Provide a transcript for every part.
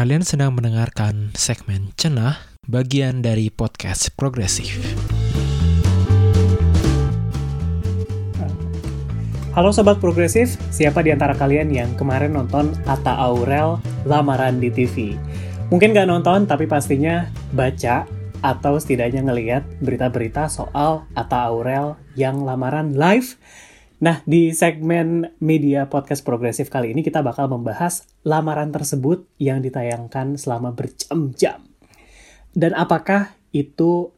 Kalian sedang mendengarkan segmen Cenah, bagian dari podcast progresif. Halo Sobat Progresif, siapa di antara kalian yang kemarin nonton Atta Aurel lamaran di TV? Mungkin gak nonton, tapi pastinya baca atau setidaknya ngeliat berita-berita soal Atta Aurel yang lamaran live Nah, di segmen media podcast progresif kali ini kita bakal membahas lamaran tersebut yang ditayangkan selama berjam-jam. Dan apakah itu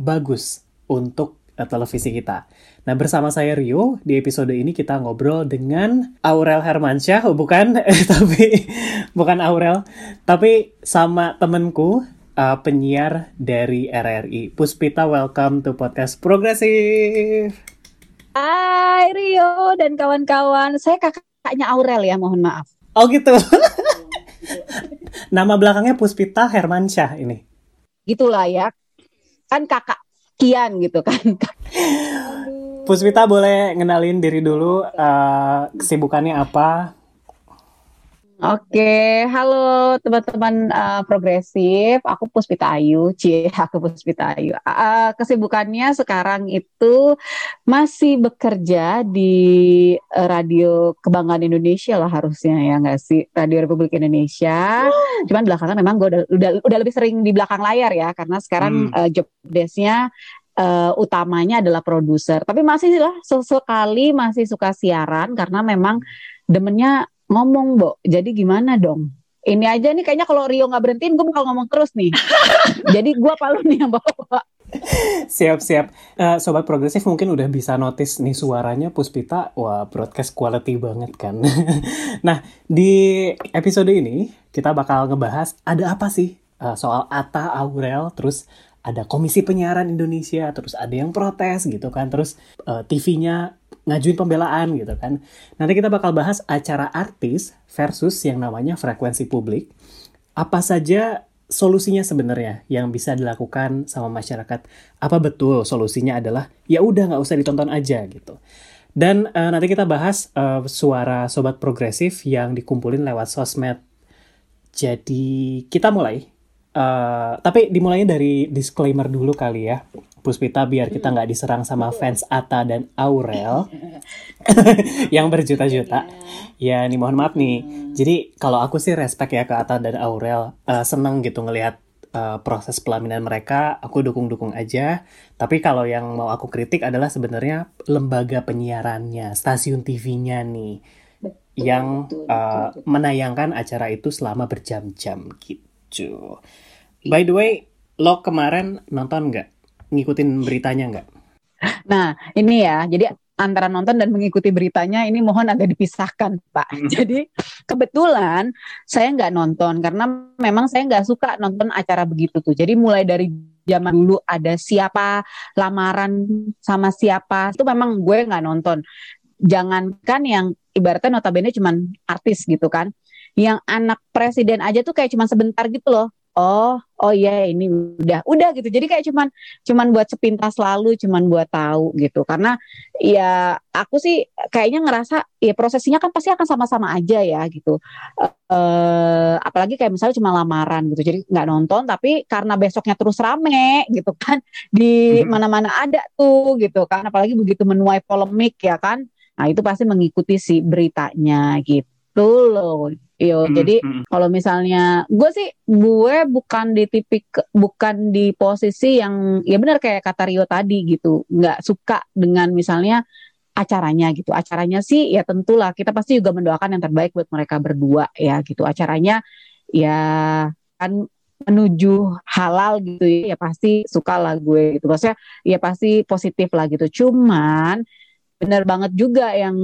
bagus untuk uh, televisi kita? Nah, bersama saya Rio, di episode ini kita ngobrol dengan Aurel Hermansyah, oh, bukan, tapi bukan Aurel, tapi sama temenku, uh, penyiar dari RRI. Puspita, welcome to podcast progresif. Hai Rio dan kawan-kawan, saya kakaknya Aurel ya, mohon maaf. Oh gitu. Nama belakangnya Puspita Hermansyah ini. Gitulah ya, kan kakak Kian gitu kan. Puspita boleh ngenalin diri dulu, uh, kesibukannya apa, Oke, halo teman-teman uh, progresif. Aku Puspita Ayu, cie, aku Puspita Ayu. Uh, kesibukannya sekarang itu masih bekerja di uh, Radio Kebanggaan Indonesia lah harusnya ya nggak sih, Radio Republik Indonesia. Hmm. Cuman belakangan memang gue udah, udah udah lebih sering di belakang layar ya, karena sekarang hmm. uh, job desknya uh, utamanya adalah produser. Tapi masih lah sesekali masih suka siaran karena memang demennya ngomong, Bo. Jadi gimana dong? Ini aja nih kayaknya kalau Rio nggak berhentiin, gue bakal ngomong terus nih. Jadi gue palu nih yang bawa. Siap-siap. Uh, Sobat Progresif mungkin udah bisa notice nih suaranya Puspita. Wah, broadcast quality banget kan. nah, di episode ini kita bakal ngebahas ada apa sih uh, soal Atta Aurel, terus ada Komisi Penyiaran Indonesia, terus ada yang protes gitu kan, terus uh, TV-nya ngajuin pembelaan gitu kan. Nanti kita bakal bahas acara artis versus yang namanya frekuensi publik. Apa saja solusinya sebenarnya yang bisa dilakukan sama masyarakat? Apa betul solusinya adalah ya udah nggak usah ditonton aja gitu. Dan uh, nanti kita bahas uh, suara sobat progresif yang dikumpulin lewat sosmed. Jadi kita mulai. Uh, tapi dimulainya dari disclaimer dulu kali ya. Puspita biar kita nggak diserang sama fans Ata dan Aurel yang berjuta-juta. Ya, nih mohon maaf nih. Jadi kalau aku sih respect ya ke Ata dan Aurel, uh, seneng gitu ngelihat uh, proses pelaminan mereka. Aku dukung-dukung aja. Tapi kalau yang mau aku kritik adalah sebenarnya lembaga penyiarannya, stasiun TV-nya nih, yang uh, menayangkan acara itu selama berjam-jam gitu. By the way, lo kemarin nonton nggak ngikutin beritanya nggak? Nah, ini ya. Jadi antara nonton dan mengikuti beritanya ini mohon agak dipisahkan, Pak. Hmm. Jadi kebetulan saya nggak nonton karena memang saya nggak suka nonton acara begitu tuh. Jadi mulai dari zaman dulu ada siapa lamaran sama siapa itu memang gue nggak nonton. Jangankan yang ibaratnya notabene cuman artis gitu kan. Yang anak presiden aja tuh kayak cuman sebentar gitu loh oh oh iya ini udah udah gitu. Jadi kayak cuman cuman buat sepintas lalu cuman buat tahu gitu. Karena ya aku sih kayaknya ngerasa ya prosesnya kan pasti akan sama-sama aja ya gitu. Uh, apalagi kayak misalnya cuma lamaran gitu. Jadi nggak nonton tapi karena besoknya terus rame gitu kan di mm-hmm. mana-mana ada tuh gitu kan. Apalagi begitu menuai polemik ya kan. Nah itu pasti mengikuti si beritanya gitu loh Yo, hmm, jadi hmm. kalau misalnya gue sih gue bukan di tipik bukan di posisi yang ya benar kayak kata Rio tadi gitu, nggak suka dengan misalnya acaranya gitu. Acaranya sih ya tentulah kita pasti juga mendoakan yang terbaik buat mereka berdua ya gitu. Acaranya ya kan menuju halal gitu ya, ya pasti suka lah gue gitu. Maksudnya ya pasti positif lah gitu. Cuman benar banget juga yang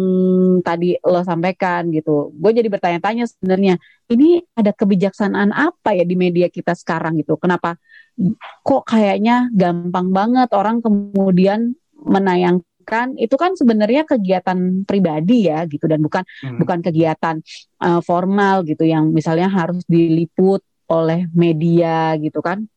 tadi lo sampaikan gitu. Gue jadi bertanya-tanya sebenarnya ini ada kebijaksanaan apa ya di media kita sekarang gitu? Kenapa kok kayaknya gampang banget orang kemudian menayangkan itu kan sebenarnya kegiatan pribadi ya gitu dan bukan hmm. bukan kegiatan uh, formal gitu yang misalnya harus diliput oleh media gitu kan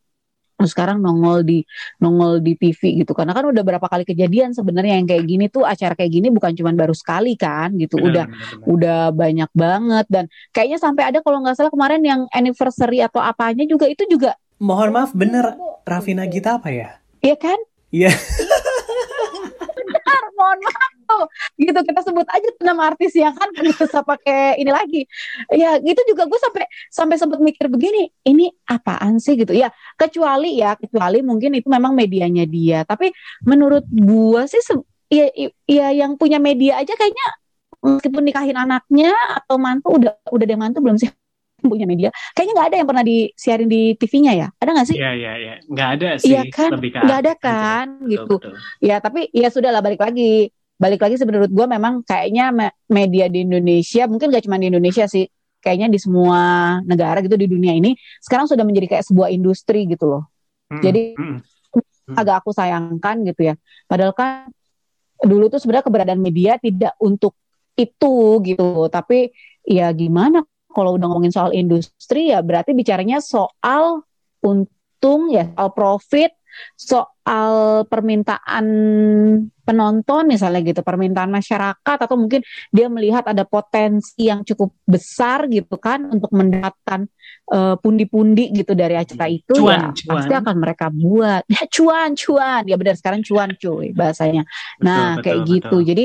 sekarang nongol di nongol di TV gitu karena kan udah berapa kali kejadian sebenarnya yang kayak gini tuh acara kayak gini bukan cuma baru sekali kan gitu Benar, udah benar, benar. udah banyak banget dan kayaknya sampai ada kalau nggak salah kemarin yang anniversary atau apanya juga itu juga Mohon maaf, bener Raffi Nagita apa ya? ya kan Iya. benar mohon maaf gitu kita sebut aja nama artis ya kan nggak usah pakai ini lagi ya gitu juga gue sampai sampai sempat mikir begini ini apaan sih gitu ya kecuali ya kecuali mungkin itu memang medianya dia tapi menurut gue sih ya, ya yang punya media aja kayaknya meskipun nikahin anaknya atau mantu udah udah ada mantu belum sih punya media kayaknya nggak ada yang pernah disiarin di TV-nya ya ada nggak sih Iya, iya, iya. Nggak ada sih. Iya kan? Nggak ada gitu. kan Betul, gitu betul. Ya tapi ya sudah lah balik lagi. Balik lagi menurut gue memang kayaknya me- media di Indonesia mungkin gak cuma di Indonesia sih. Kayaknya di semua negara gitu di dunia ini sekarang sudah menjadi kayak sebuah industri gitu loh. Mm, Jadi- mm, Agak aku sayangkan gitu ya. Padahal kan dulu tuh sebenarnya keberadaan media tidak untuk itu gitu. Tapi ya gimana kalau udah ngomongin soal industri ya berarti bicaranya soal untung ya soal profit soal permintaan penonton misalnya gitu permintaan masyarakat atau mungkin dia melihat ada potensi yang cukup besar gitu kan untuk mendapatkan eh, pundi-pundi gitu dari acara itu Cuan, ya cuan. pasti akan mereka buat. Ya cuan cuan. Ya benar sekarang cuan cuy bahasanya. Nah betul, kayak betul, gitu. Jadi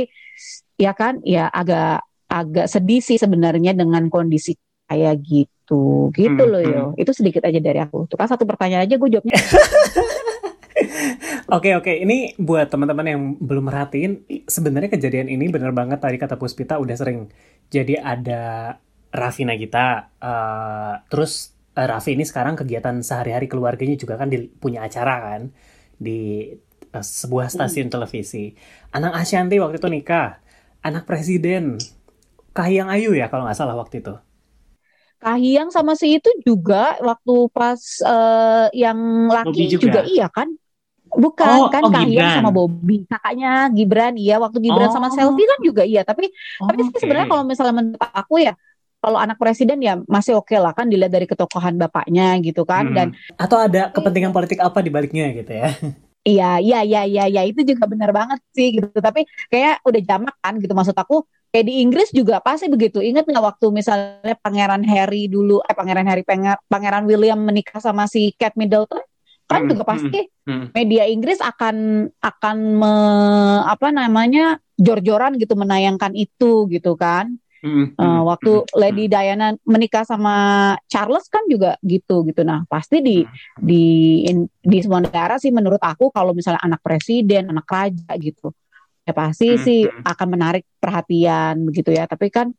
ya kan ya agak agak sedih sih sebenarnya dengan kondisi kayak gitu gitu Hmm, loh hmm. yo itu sedikit aja dari aku tuh kan satu pertanyaan aja gue jawabnya Oke oke, ini buat teman-teman yang belum merhatiin, sebenarnya kejadian ini bener banget tadi kata Puspita udah sering. Jadi ada Raffi Nagita, eh, terus eh, Raffi ini sekarang kegiatan sehari-hari keluarganya juga kan di- punya acara kan di eh, sebuah stasiun televisi. Anak Ashanti waktu itu nikah, anak presiden Kahiyang Ayu ya kalau nggak salah waktu itu. Kahiyang sama si itu juga waktu pas eh, yang Bobby laki juga? juga. iya kan? Bukan Oh, kan oh, Kahiyang Gibran. sama Bobby. Kakaknya Gibran iya waktu Gibran sama Oh. Selfie kan juga iya, tapi tapi sih Oke. sebenarnya kalau misalnya menurut aku ya kalau anak presiden ya masih oke lah kan dilihat dari ketokohan bapaknya gitu kan Hmm. dan atau ada kepentingan politik apa di baliknya gitu ya? Iya, iya, iya, iya, iya, itu juga benar banget sih gitu. Tapi kayak udah jamak kan gitu maksud aku. Kayak di Inggris juga pasti begitu. Ingat nggak waktu misalnya Pangeran Harry dulu, eh Pangeran Harry, Panger- Pangeran William menikah sama si Kate Middleton, kan Hmm, juga pasti Hmm. media Inggris akan akan me- apa namanya jor-joran gitu menayangkan itu gitu kan. Hmm, Eh, hmm, waktu hmm, Lady Diana menikah sama Charles kan juga gitu gitu. Nah pasti di Hmm. di in- di semua negara sih menurut aku kalau misalnya anak presiden, anak raja gitu, ya pasti Hmm, sih hmm. akan menarik perhatian begitu ya. Tapi kan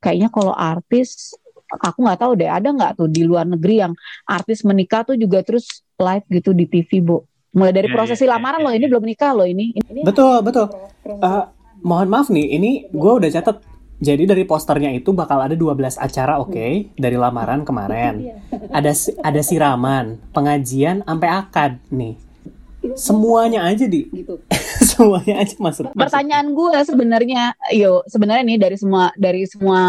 kayaknya kalau artis aku nggak tahu deh ada nggak tuh di luar negeri yang artis menikah tuh juga terus live gitu di TV bu. Mulai dari Ya, prosesi ya, ya, lamaran ya, loh ini ya. belum nikah loh ini. ini Betul, betul. Eh, mohon maaf nih, ini gue udah catat. Jadi dari posternya itu bakal ada 12 acara, oke, dari lamaran kemarin. Ada si- ada siraman, pengajian, sampai akad nih. Semuanya aja di, gitu. semuanya aja masuk. masuk. Pertanyaan gue sebenarnya, yo sebenarnya nih dari semua dari semua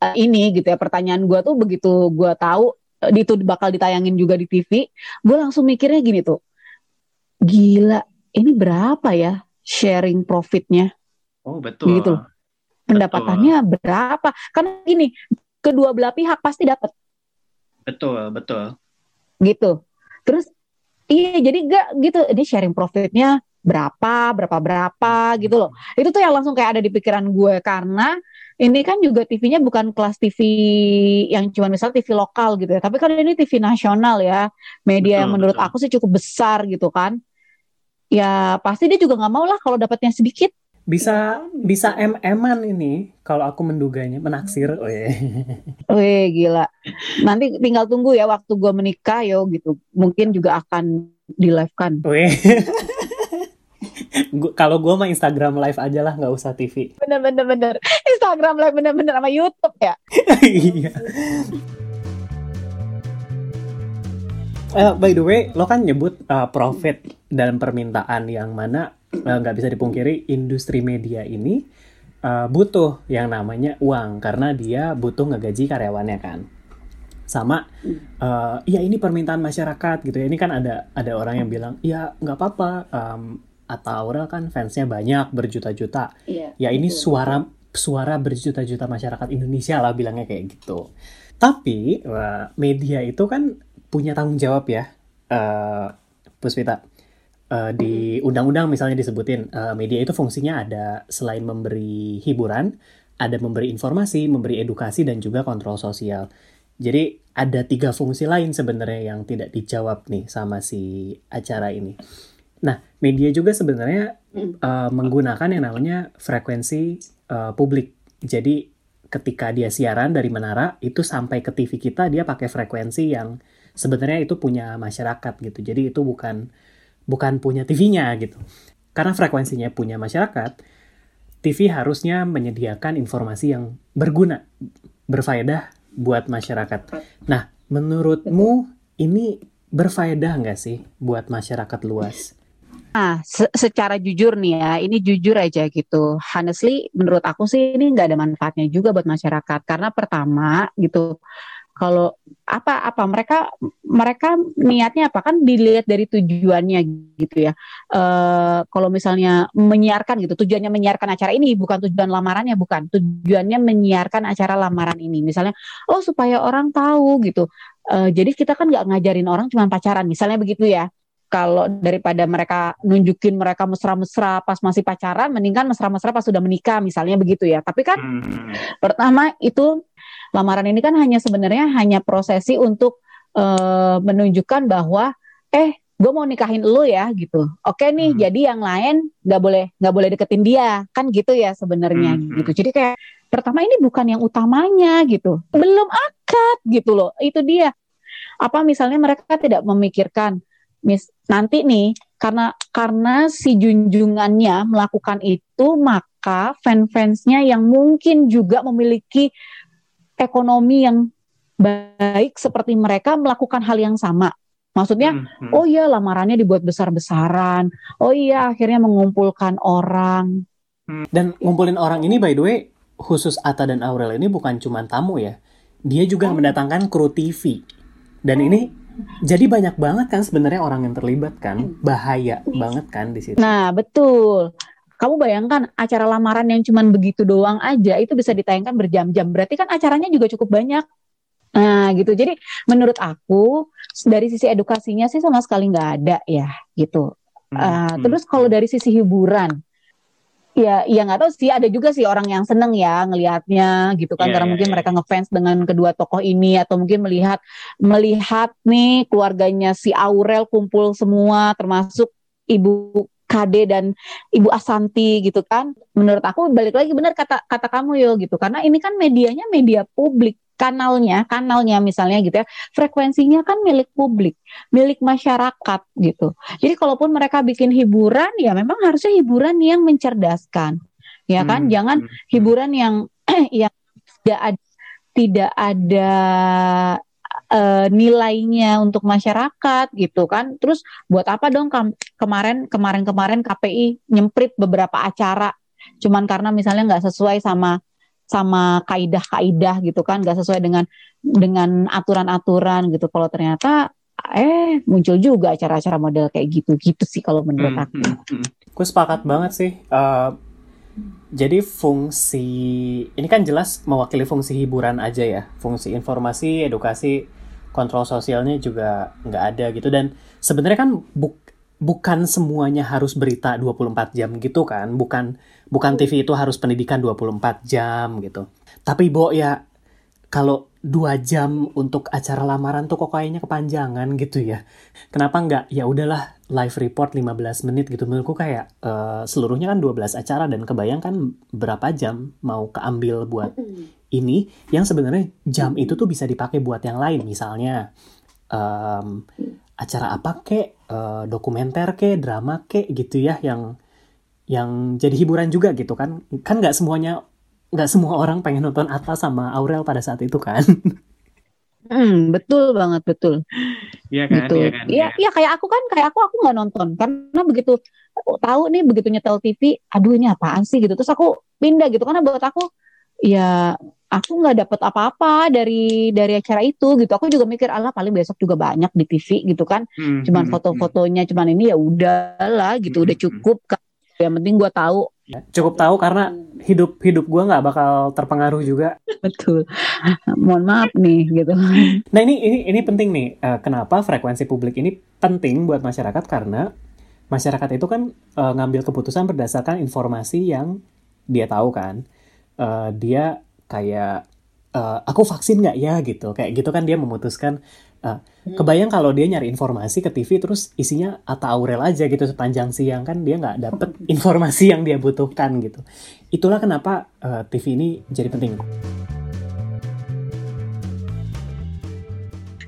eh, ini gitu ya pertanyaan gue tuh begitu gue tahu eh, itu bakal ditayangin juga di TV, gue langsung mikirnya gini tuh, gila ini berapa ya sharing profitnya Oh betul. gitu loh. pendapatannya berapa? Karena gini kedua belah pihak pasti dapat Betul, betul. gitu. Terus iya jadi gak gitu ini sharing profitnya berapa berapa berapa gitu loh. Itu tuh yang langsung kayak ada di pikiran gue karena ini kan juga TV-nya bukan kelas TV yang cuma misal TV lokal gitu ya, tapi kan ini TV nasional ya, media Betul, yang menurut betul. aku sih cukup besar gitu kan. Ya pasti dia juga nggak mau lah kalau dapatnya sedikit. Bisa bisa MM-an ini kalau aku menduganya menaksir. Wih gila. Nanti tinggal tunggu ya waktu gue menikah yo gitu. Mungkin juga akan di live kan. Weh. Gua- kalau gue mah Instagram live aja lah, nggak usah TV. Bener bener bener. Instagram live bener bener sama YouTube ya. Iya. Eh, by the way, lo kan nyebut uh, profit dalam permintaan yang mana uh, nggak bisa dipungkiri industri media ini uh, butuh yang namanya uang karena dia butuh ngegaji karyawannya kan. sama uh, ya ini permintaan masyarakat gitu ya ini kan ada ada orang yang bilang ya nggak apa-apa um, Atta Aurel kan fansnya banyak berjuta-juta Iya, ya ini betul. suara suara berjuta-juta masyarakat Indonesia lah bilangnya kayak gitu tapi uh, media itu kan punya tanggung jawab ya uh, Puspita Uh, di undang-undang misalnya disebutin uh, media itu fungsinya ada selain memberi hiburan ada memberi informasi, memberi edukasi dan juga kontrol sosial. Jadi ada tiga fungsi lain sebenarnya yang tidak dijawab nih sama si acara ini. Nah, media juga sebenarnya uh, menggunakan yang namanya frekuensi uh, publik. Jadi ketika dia siaran dari menara itu sampai ke TV kita dia pakai frekuensi yang sebenarnya itu punya masyarakat gitu. Jadi itu bukan bukan punya TV-nya gitu. Karena frekuensinya punya masyarakat, TV harusnya menyediakan informasi yang berguna, berfaedah buat masyarakat. Nah, menurutmu ini berfaedah nggak sih buat masyarakat luas? Nah, se- secara jujur nih ya, ini jujur aja gitu. Honestly, menurut aku sih ini nggak ada manfaatnya juga buat masyarakat. Karena pertama gitu, kalau apa apa mereka mereka niatnya apa kan dilihat dari tujuannya gitu ya. Eh kalau misalnya menyiarkan gitu, tujuannya menyiarkan acara ini bukan tujuan lamarannya bukan, tujuannya menyiarkan acara lamaran ini. Misalnya, oh supaya orang tahu gitu. Eh, jadi kita kan nggak ngajarin orang cuma pacaran, misalnya begitu ya kalau daripada mereka nunjukin mereka mesra-mesra pas masih pacaran, mendingan mesra-mesra pas sudah menikah, misalnya begitu ya. Tapi kan pertama itu lamaran ini kan hanya sebenarnya hanya prosesi untuk eh, menunjukkan bahwa eh gue mau nikahin lu ya gitu. Oke nih, Hmm. jadi yang lain nggak boleh nggak boleh deketin dia kan gitu ya sebenarnya Hmm. gitu. Jadi kayak pertama ini bukan yang utamanya gitu, belum akad gitu loh. Itu dia. Apa misalnya mereka tidak memikirkan mis nanti nih karena karena si junjungannya melakukan itu maka fan-fansnya yang mungkin juga memiliki ekonomi yang baik seperti mereka melakukan hal yang sama. Maksudnya, oh iya lamarannya dibuat besar-besaran. Oh iya akhirnya mengumpulkan orang. Dan ngumpulin orang ini by the way, khusus Atta dan Aurel ini bukan cuma tamu ya. Dia juga mendatangkan kru TV. Dan ini jadi banyak banget kan sebenarnya orang yang terlibat kan. Bahaya banget kan di situ. Nah, betul. Kamu bayangkan acara lamaran yang cuman begitu doang aja itu bisa ditayangkan berjam-jam. Berarti kan acaranya juga cukup banyak. Nah, gitu. Jadi menurut aku dari sisi edukasinya sih sama sekali nggak ada ya, gitu. Hmm, Uh, hmm. terus kalau dari sisi hiburan, ya, ya nggak tahu sih. Ada juga sih orang yang seneng ya ngelihatnya, gitu kan? Iya, Karena iya, mungkin iya. mereka ngefans dengan kedua tokoh ini, atau mungkin melihat melihat nih keluarganya si Aurel kumpul semua, termasuk ibu Kade dan ibu Asanti gitu kan. Menurut aku balik lagi benar kata kata kamu yo gitu. Karena ini kan medianya media publik kanalnya, kanalnya misalnya gitu ya, frekuensinya kan milik publik, milik masyarakat gitu. Jadi kalaupun mereka bikin hiburan, ya memang harusnya hiburan yang mencerdaskan, ya kan? Hmm, Jangan hmm. hiburan yang yang tidak ada tidak ada eh, nilainya untuk masyarakat gitu kan. Terus buat apa dong kemarin kemarin kemarin KPI nyemprit beberapa acara cuman karena misalnya nggak sesuai sama sama kaidah-kaidah gitu kan, nggak sesuai dengan dengan aturan-aturan gitu. Kalau ternyata eh muncul juga acara-acara model kayak gitu gitu sih kalau menurut Hmm, aku. hmm, hmm. Gue sepakat banget sih. Eh, jadi fungsi ini kan jelas mewakili fungsi hiburan aja ya, fungsi informasi, edukasi, kontrol sosialnya juga nggak ada gitu. Dan sebenarnya kan buk- bukan semuanya harus berita 24 jam gitu kan, bukan bukan TV itu harus pendidikan 24 jam gitu. Tapi Bo ya kalau dua jam untuk acara lamaran tuh kok kayaknya kepanjangan gitu ya. Kenapa nggak ya udahlah live report 15 menit gitu. Menurutku kayak eh, seluruhnya kan 12 acara dan kebayang kan berapa jam mau keambil buat ini. Yang sebenarnya jam itu tuh bisa dipakai buat yang lain. Misalnya em, acara apa kek eh, dokumenter kek drama kek gitu ya yang yang jadi hiburan juga gitu kan. Kan nggak semuanya nggak semua orang pengen nonton Atta sama Aurel pada saat itu kan? Hmm, betul banget betul. Iya gitu. Iya, iya kayak aku kan, kayak aku aku nggak nonton. Karena begitu tahu nih begitu nyetel TV, aduh ini apaan sih? gitu. Terus aku pindah gitu. Karena buat aku ya aku nggak dapet apa-apa dari dari acara itu gitu. Aku juga mikir Allah paling besok juga banyak di TV gitu kan. Hmm, cuman hmm, foto-fotonya cuman ini ya udahlah gitu. Udah Hmm, cukup kan yang penting gue tahu Ya, cukup tahu karena hidup hidup gue nggak bakal terpengaruh juga. betul mohon maaf nih gitu Nah ini ini ini penting nih. Eh, kenapa frekuensi publik ini penting buat masyarakat karena masyarakat itu kan eh, ngambil keputusan berdasarkan informasi yang dia tahu kan. Eh, dia kayak eh, aku vaksin nggak ya gitu. Kayak gitu kan dia memutuskan. Eh, kebayang kalau dia nyari informasi ke TV terus isinya Atta Aurel aja gitu sepanjang siang kan dia nggak dapet informasi yang dia butuhkan gitu. Itulah kenapa eh, TV ini jadi penting.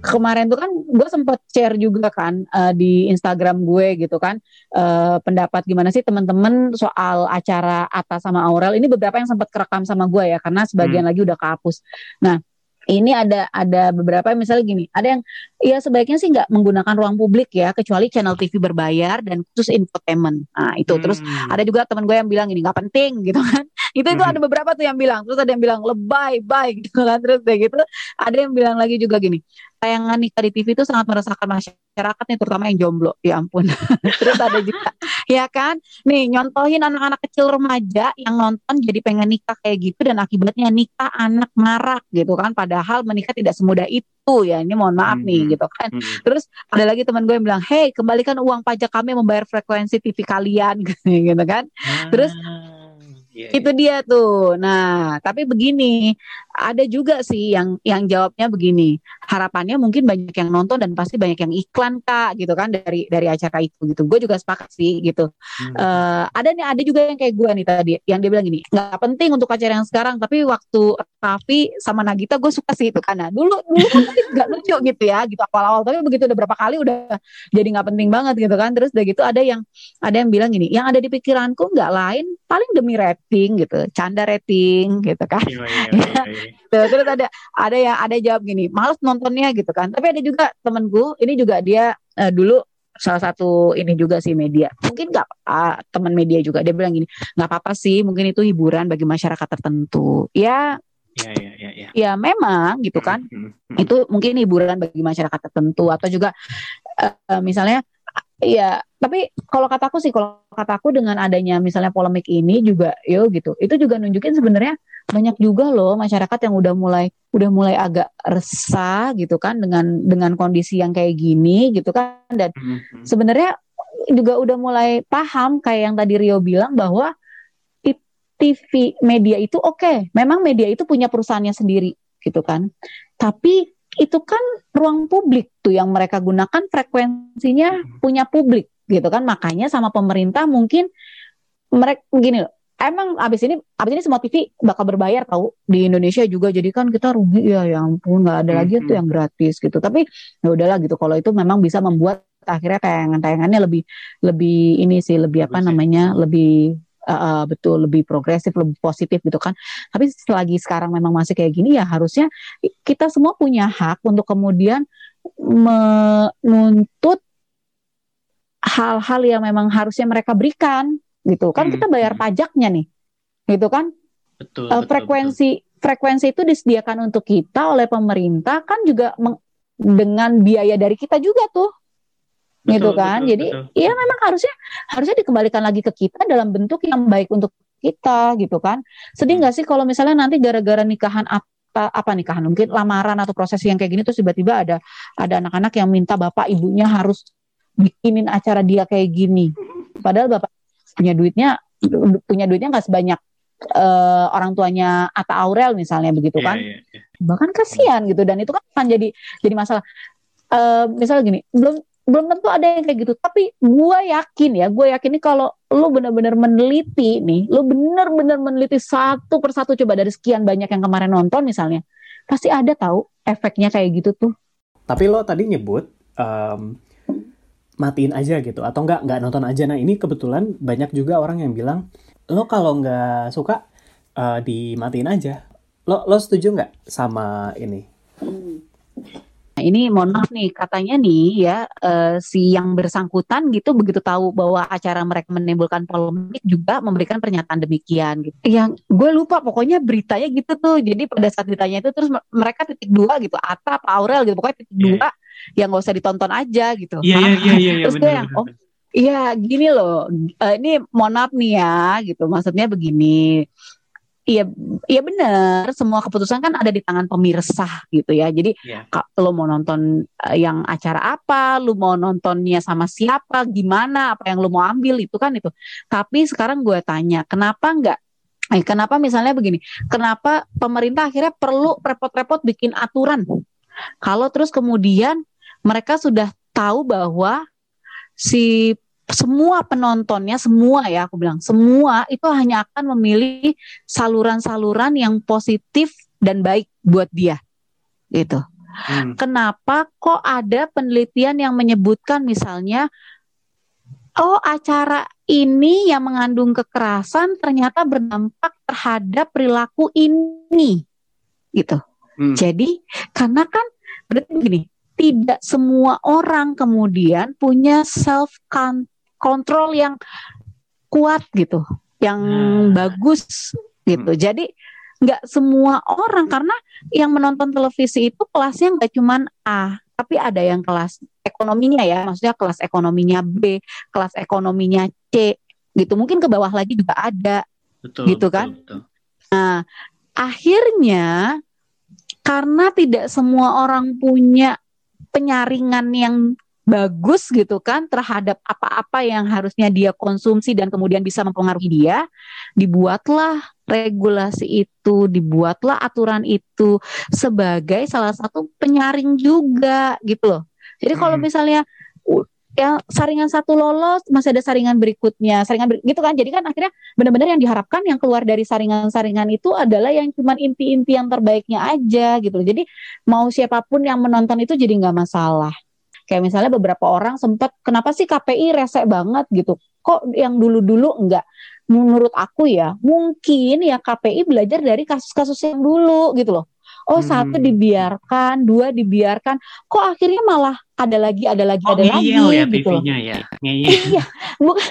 kemarin tuh kan gue sempat share juga kan eh, di Instagram gue gitu kan eh, pendapat gimana sih teman-teman soal acara Atta sama Aurel ini beberapa yang sempat kerekam sama gue ya karena sebagian lagi udah kehapus. Nah ini ada ada beberapa misalnya gini ada yang ya sebaiknya sih nggak menggunakan ruang publik ya kecuali channel TV berbayar dan khusus infotainment. Nah itu terus Hmm. ada juga teman gue yang bilang ini nggak penting gitu kan itu itu ada beberapa tuh yang bilang. Terus ada yang bilang lebay bye gitu kan. Terus kayak gitu. Ada yang bilang lagi juga gini tayangan nikah di TV itu sangat meresahkan masyarakat nih terutama yang jomblo. Ya ampun. Terus ada juga ya kan? Nih nyontohin anak-anak kecil remaja yang nonton jadi pengen nikah kayak gitu dan akibatnya nikah anak marak gitu kan? Padahal menikah tidak semudah itu. Ya ini mohon maaf nih Mhm. gitu kan? Hmm. Terus ada lagi teman gue yang bilang, hey kembalikan uang pajak kami membayar frekuensi TV kalian gitu kan. Terus, Iya, Itu dia tuh. Nah, tapi begini, ada juga sih yang yang jawabnya begini. Harapannya mungkin banyak yang nonton dan pasti banyak yang iklan kak, gitu kan dari dari acara itu gitu. Gue juga sepakat sih gitu. Hmm. Eh, ada nih, ada juga yang kayak gue nih tadi, yang dia bilang gini, nggak penting untuk acara yang sekarang, tapi waktu Raffi sama Nagita gue suka sih itu karena dulu dulu kan nggak lucu gitu ya, gitu awal-awal, tapi begitu udah berapa kali udah jadi nggak penting banget gitu kan. Terus udah gitu ada yang ada yang bilang gini, yang ada di pikiranku nggak lain, paling demi rating gitu, canda rating gitu kan. Iya, iya, iya, iya. Tuh, terus ada ada yang ada jawab gini, males nontonnya gitu kan. Tapi ada juga temenku, ini juga dia eh, dulu salah satu ini juga sih media. Mungkin nggak apa teman media juga dia bilang gini, nggak apa-apa sih, mungkin itu hiburan bagi masyarakat tertentu. Ya, Iya, iya, iya, iya. ya memang gitu kan. Hmm, hmm, Itu mungkin hiburan bagi masyarakat tertentu atau juga eh, misalnya ya tapi kalau kataku sih kalau kataku dengan adanya misalnya polemik ini juga yo gitu itu juga nunjukin sebenarnya banyak juga loh masyarakat yang udah mulai udah mulai agak resah gitu kan dengan dengan kondisi yang kayak gini gitu kan dan hmm, hmm. sebenarnya juga udah mulai paham kayak yang tadi Rio bilang bahwa TV media itu oke, memang media itu punya perusahaannya sendiri gitu kan. Tapi itu kan ruang publik tuh yang mereka gunakan frekuensinya punya publik gitu kan. Makanya sama pemerintah mungkin mereka gini loh. Emang abis ini abis ini semua TV bakal berbayar tahu di Indonesia juga jadi kan kita rugi ya ya ampun nggak ada lagi tuh Mhm. yang gratis gitu tapi ya udahlah gitu kalau itu memang bisa membuat akhirnya tayangan-tayangannya lebih lebih ini sih lebih apa ya. namanya lebih uh, uh, betul lebih progresif lebih positif gitu kan. Tapi selagi sekarang memang masih kayak gini ya harusnya kita semua punya hak untuk kemudian menuntut hal-hal yang memang harusnya mereka berikan gitu kan. Hmm, kita bayar hmm. pajaknya nih gitu kan. Betul, Eh, betul, frekuensi frekuensi itu disediakan untuk kita oleh pemerintah kan juga meng- dengan biaya dari kita juga tuh betul. gitu kan betul, jadi betul. iya memang harusnya harusnya dikembalikan lagi ke kita dalam bentuk yang baik untuk kita gitu kan sedih Hmm. nggak sih kalau misalnya nanti gara-gara nikahan apa apa nikahan mungkin lamaran atau proses yang kayak gini terus tiba-tiba ada ada anak-anak yang minta bapak ibunya harus bikinin acara dia kayak gini padahal bapak punya duitnya punya duitnya nggak sebanyak eh, orang tuanya Atta Aurel misalnya begitu Iya, kan iya, iya. bahkan kasihan gitu dan itu kan akan jadi jadi masalah Eh misalnya gini belum belum tentu ada yang kayak gitu tapi gue yakin ya gue yakin nih kalau lu bener-bener meneliti nih lu bener-bener meneliti satu persatu coba dari sekian banyak yang kemarin nonton misalnya pasti ada tahu efeknya kayak gitu tuh Tapi lo tadi nyebut em, matiin aja gitu atau enggak nggak nonton aja. Nah ini kebetulan banyak juga orang yang bilang lo kalau nggak suka eh, dimatiin aja. Lo lo setuju nggak sama ini? Nah, ini mohon maaf nih katanya nih ya uh, si yang bersangkutan gitu begitu tahu bahwa acara mereka menimbulkan polemik juga memberikan pernyataan demikian gitu. Yang gue lupa pokoknya beritanya gitu tuh. Jadi pada saat ditanya itu terus mereka titik dua gitu, Ata, Pak Aurel gitu pokoknya titik yeah. dua yang gak usah ditonton aja gitu. Iya iya iya iya. Terus gue yang oh Iya, gini loh. Uh, ini mohon maaf nih ya, gitu. Maksudnya begini. Iya, iya benar. Semua keputusan kan ada di tangan pemirsa gitu ya. Jadi yeah. lo mau nonton uh, yang acara apa, lo mau nontonnya sama siapa, gimana, apa yang lo mau ambil itu kan itu. Tapi sekarang gue tanya, kenapa enggak? Eh, kenapa misalnya begini? Kenapa pemerintah akhirnya perlu repot-repot bikin aturan? Kalau terus kemudian mereka sudah tahu bahwa si semua penontonnya semua ya aku bilang semua itu hanya akan memilih saluran-saluran yang positif dan baik buat dia gitu. Hmm. Kenapa kok ada penelitian yang menyebutkan misalnya oh acara ini yang mengandung kekerasan ternyata berdampak terhadap perilaku ini gitu. Hmm. Jadi karena kan berarti begini, tidak semua orang kemudian punya self kontrol yang kuat gitu, yang hmm. bagus gitu. Hmm. Jadi nggak semua orang karena yang menonton televisi itu kelasnya nggak cuma A, tapi ada yang kelas ekonominya ya, maksudnya kelas ekonominya B, kelas ekonominya C, gitu. Mungkin ke bawah lagi juga ada, betul, gitu kan? Betul, Nah, akhirnya karena tidak semua orang punya penyaringan yang bagus gitu kan terhadap apa-apa yang harusnya dia konsumsi dan kemudian bisa mempengaruhi dia, dibuatlah regulasi itu, dibuatlah aturan itu sebagai salah satu penyaring juga gitu loh. Jadi kalau hmm. misalnya ya saringan satu lolos masih ada saringan berikutnya saringan ber gitu kan jadi kan akhirnya benar-benar yang diharapkan yang keluar dari saringan-saringan itu adalah yang cuma inti-inti yang terbaiknya aja gitu jadi mau siapa pun yang menonton itu jadi nggak masalah Kayak misalnya beberapa orang sempat kenapa sih KPI resek banget gitu. Kok yang dulu-dulu enggak? Menurut aku ya, mungkin ya KPI belajar dari kasus-kasus yang dulu gitu loh. Oh, hmm. satu dibiarkan, dua dibiarkan. Kok akhirnya malah ada lagi, ada lagi, oh, ada lagi ya gitu loh. ya. Iya, bukan.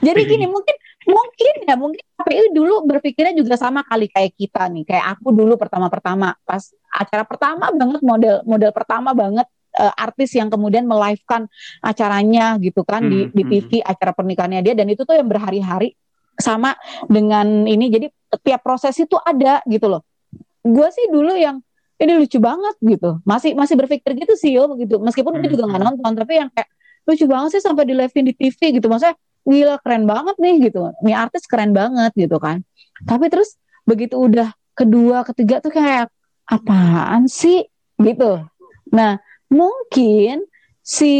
Jadi gini, mungkin mungkin ya, mungkin KPI dulu berpikirnya juga sama kali kayak kita nih. Kayak aku dulu pertama-pertama pas acara pertama banget model model pertama banget uh, artis yang kemudian melivekan acaranya gitu kan hmm, di di TV hmm. acara pernikahannya dia. Dan itu tuh yang berhari-hari sama dengan ini. Jadi tiap proses itu ada gitu loh. Gue sih dulu yang ini lucu banget gitu. Masih masih berpikir gitu sih yo gitu. Meskipun gue juga nggak hmm, hmm. nonton tapi yang kayak lucu banget sih sampai di live di TV gitu. Maksudnya gila keren banget nih gitu. Nih artis keren banget gitu kan. Tapi terus begitu udah kedua ketiga tuh kayak apaan sih? Gitu. Nah mungkin si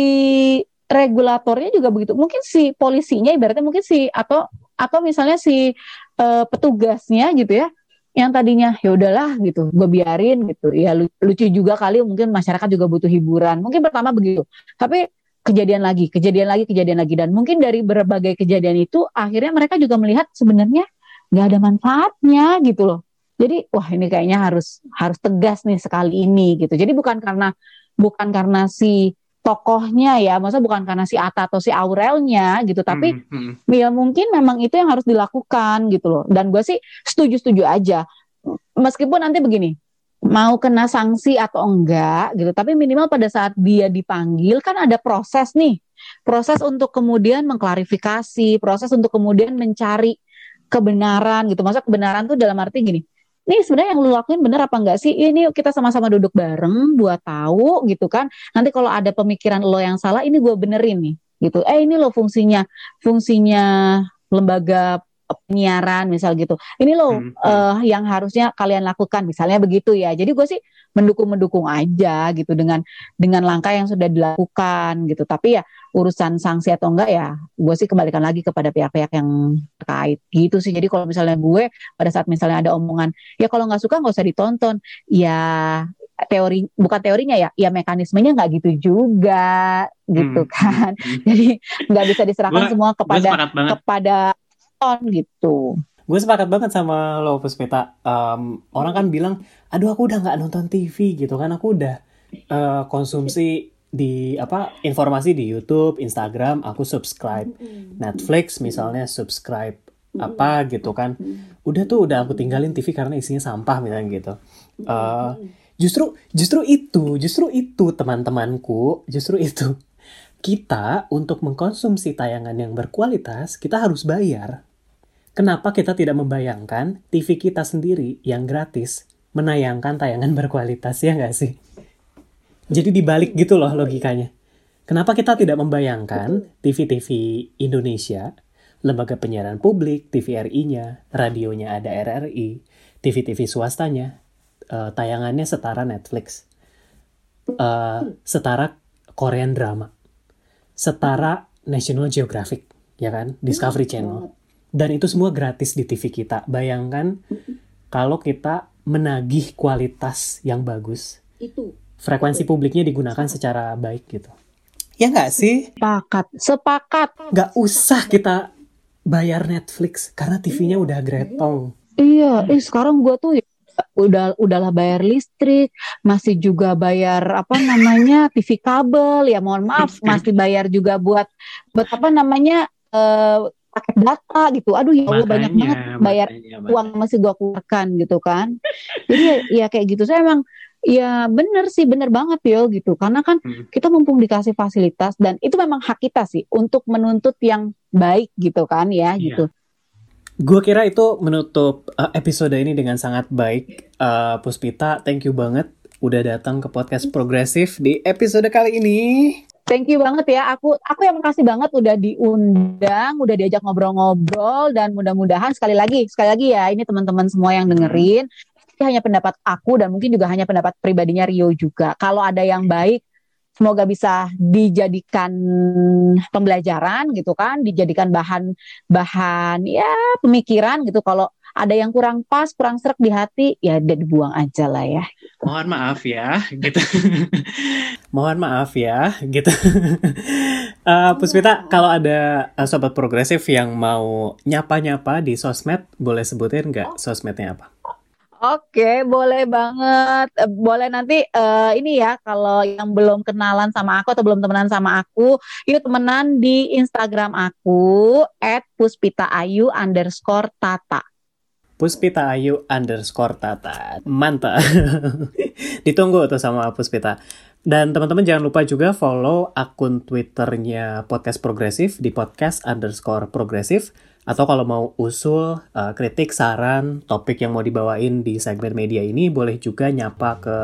regulatornya juga begitu. Mungkin si polisinya ibaratnya mungkin si atau atau misalnya si uh, petugasnya gitu ya yang tadinya ya udahlah gitu gue biarin gitu. Ya lucu juga kali mungkin masyarakat juga butuh hiburan. Mungkin pertama begitu. Tapi kejadian lagi kejadian lagi kejadian lagi. Dan mungkin dari berbagai kejadian itu akhirnya mereka juga melihat sebenarnya nggak ada manfaatnya gitu loh. Jadi wah ini kayaknya harus harus tegas nih sekali ini gitu. Jadi bukan karena bukan karena si tokohnya ya, maksudnya bukan karena si Ata atau si Aurelnya gitu, tapi hmm, hmm. ya mungkin memang itu yang harus dilakukan gitu loh. Dan gue sih setuju-setuju aja, meskipun nanti begini, mau kena sanksi atau enggak gitu, tapi minimal pada saat dia dipanggil kan ada proses nih, proses untuk kemudian mengklarifikasi, proses untuk kemudian mencari kebenaran gitu. Masa kebenaran tuh dalam arti gini, nih sebenarnya yang lu lakuin bener apa enggak sih? Ini kita sama-sama duduk bareng buat tahu gitu kan. Nanti kalau ada pemikiran lo yang salah, ini gue benerin nih gitu. Eh ini lo fungsinya fungsinya lembaga penyiaran misal gitu. Ini loh hmm, uh, yang harusnya kalian lakukan misalnya begitu ya. Jadi gue sih mendukung-mendukung aja gitu dengan dengan langkah yang sudah dilakukan gitu. Tapi ya urusan sanksi atau enggak ya gue sih kembalikan lagi kepada pihak-pihak yang terkait gitu sih. Jadi kalau misalnya gue pada saat misalnya ada omongan ya kalau nggak suka nggak usah ditonton ya teori bukan teorinya ya ya mekanismenya nggak gitu juga gitu hmm. kan hmm. jadi nggak bisa diserahkan gua, semua kepada kepada gitu. Gue sepakat banget sama lo Puspita. Um, orang kan bilang, aduh aku udah nggak nonton TV gitu kan, aku udah uh, konsumsi di apa informasi di YouTube, Instagram, aku subscribe. Netflix misalnya subscribe apa gitu kan. Udah tuh udah aku tinggalin TV karena isinya sampah misalnya gitu. Uh, justru justru itu, justru itu teman-temanku, justru itu. Kita untuk mengkonsumsi tayangan yang berkualitas, kita harus bayar. Kenapa kita tidak membayangkan TV kita sendiri yang gratis menayangkan tayangan berkualitas ya nggak sih? Jadi dibalik gitu loh logikanya. Kenapa kita tidak membayangkan TV-TV Indonesia, lembaga penyiaran publik, TVRI-nya, radionya ada RRI, TV-TV swastanya, uh, tayangannya setara Netflix, uh, setara Korean drama, setara National Geographic, ya kan, Discovery Channel, dan itu semua gratis di TV kita. Bayangkan kalau kita menagih kualitas yang bagus. Itu frekuensi publiknya digunakan secara baik gitu. Ya nggak sih? Sepakat, sepakat. Nggak usah kita bayar Netflix karena TV-nya udah gretong. Iya, eh sekarang gua tuh ya, udah udahlah bayar listrik, masih juga bayar apa namanya TV kabel ya mohon maaf masih bayar juga buat buat apa namanya uh, paket data gitu. Aduh ya Allah banyak banget bayar makanya, uang masih gua keluarkan gitu kan. Jadi ya, ya kayak gitu. Saya emang Ya bener sih, bener banget Pil gitu. Karena kan hmm. kita mumpung dikasih fasilitas dan itu memang hak kita sih untuk menuntut yang baik gitu kan ya yeah. gitu. Gue kira itu menutup uh, episode ini dengan sangat baik. Uh, Puspita, thank you banget udah datang ke podcast progresif di episode kali ini. Thank you banget ya. Aku aku yang makasih banget udah diundang, udah diajak ngobrol-ngobrol dan mudah-mudahan sekali lagi, sekali lagi ya ini teman-teman semua yang dengerin hanya pendapat aku dan mungkin juga hanya pendapat pribadinya Rio juga. Kalau ada yang baik, semoga bisa dijadikan pembelajaran gitu kan, dijadikan bahan bahan ya pemikiran gitu. Kalau ada yang kurang pas, kurang serak di hati, ya udah dibuang aja lah ya. Mohon maaf ya, gitu. Mohon maaf ya, gitu. uh, Puspita, kalau ada uh, sobat progresif yang mau nyapa-nyapa di sosmed, boleh sebutin nggak sosmednya apa? Oke, boleh banget. Eh, boleh nanti uh, ini ya kalau yang belum kenalan sama aku atau belum temenan sama aku, yuk temenan di Instagram aku @puspitaayu underscore tata. Puspita Ayu underscore Tata. Mantap. Ditunggu tuh sama Puspita. Dan teman-teman jangan lupa juga follow akun Twitternya Podcast Progresif di podcast underscore progresif atau kalau mau usul, uh, kritik, saran, topik yang mau dibawain di segmen media ini, boleh juga nyapa ke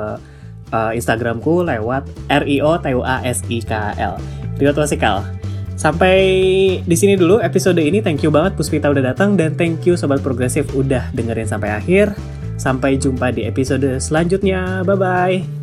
uh, Instagramku lewat RIO TUASIKL. Rio Tuasikal. Sampai di sini dulu episode ini. Thank you banget Puspita udah datang dan thank you Sobat Progresif udah dengerin sampai akhir. Sampai jumpa di episode selanjutnya. Bye-bye.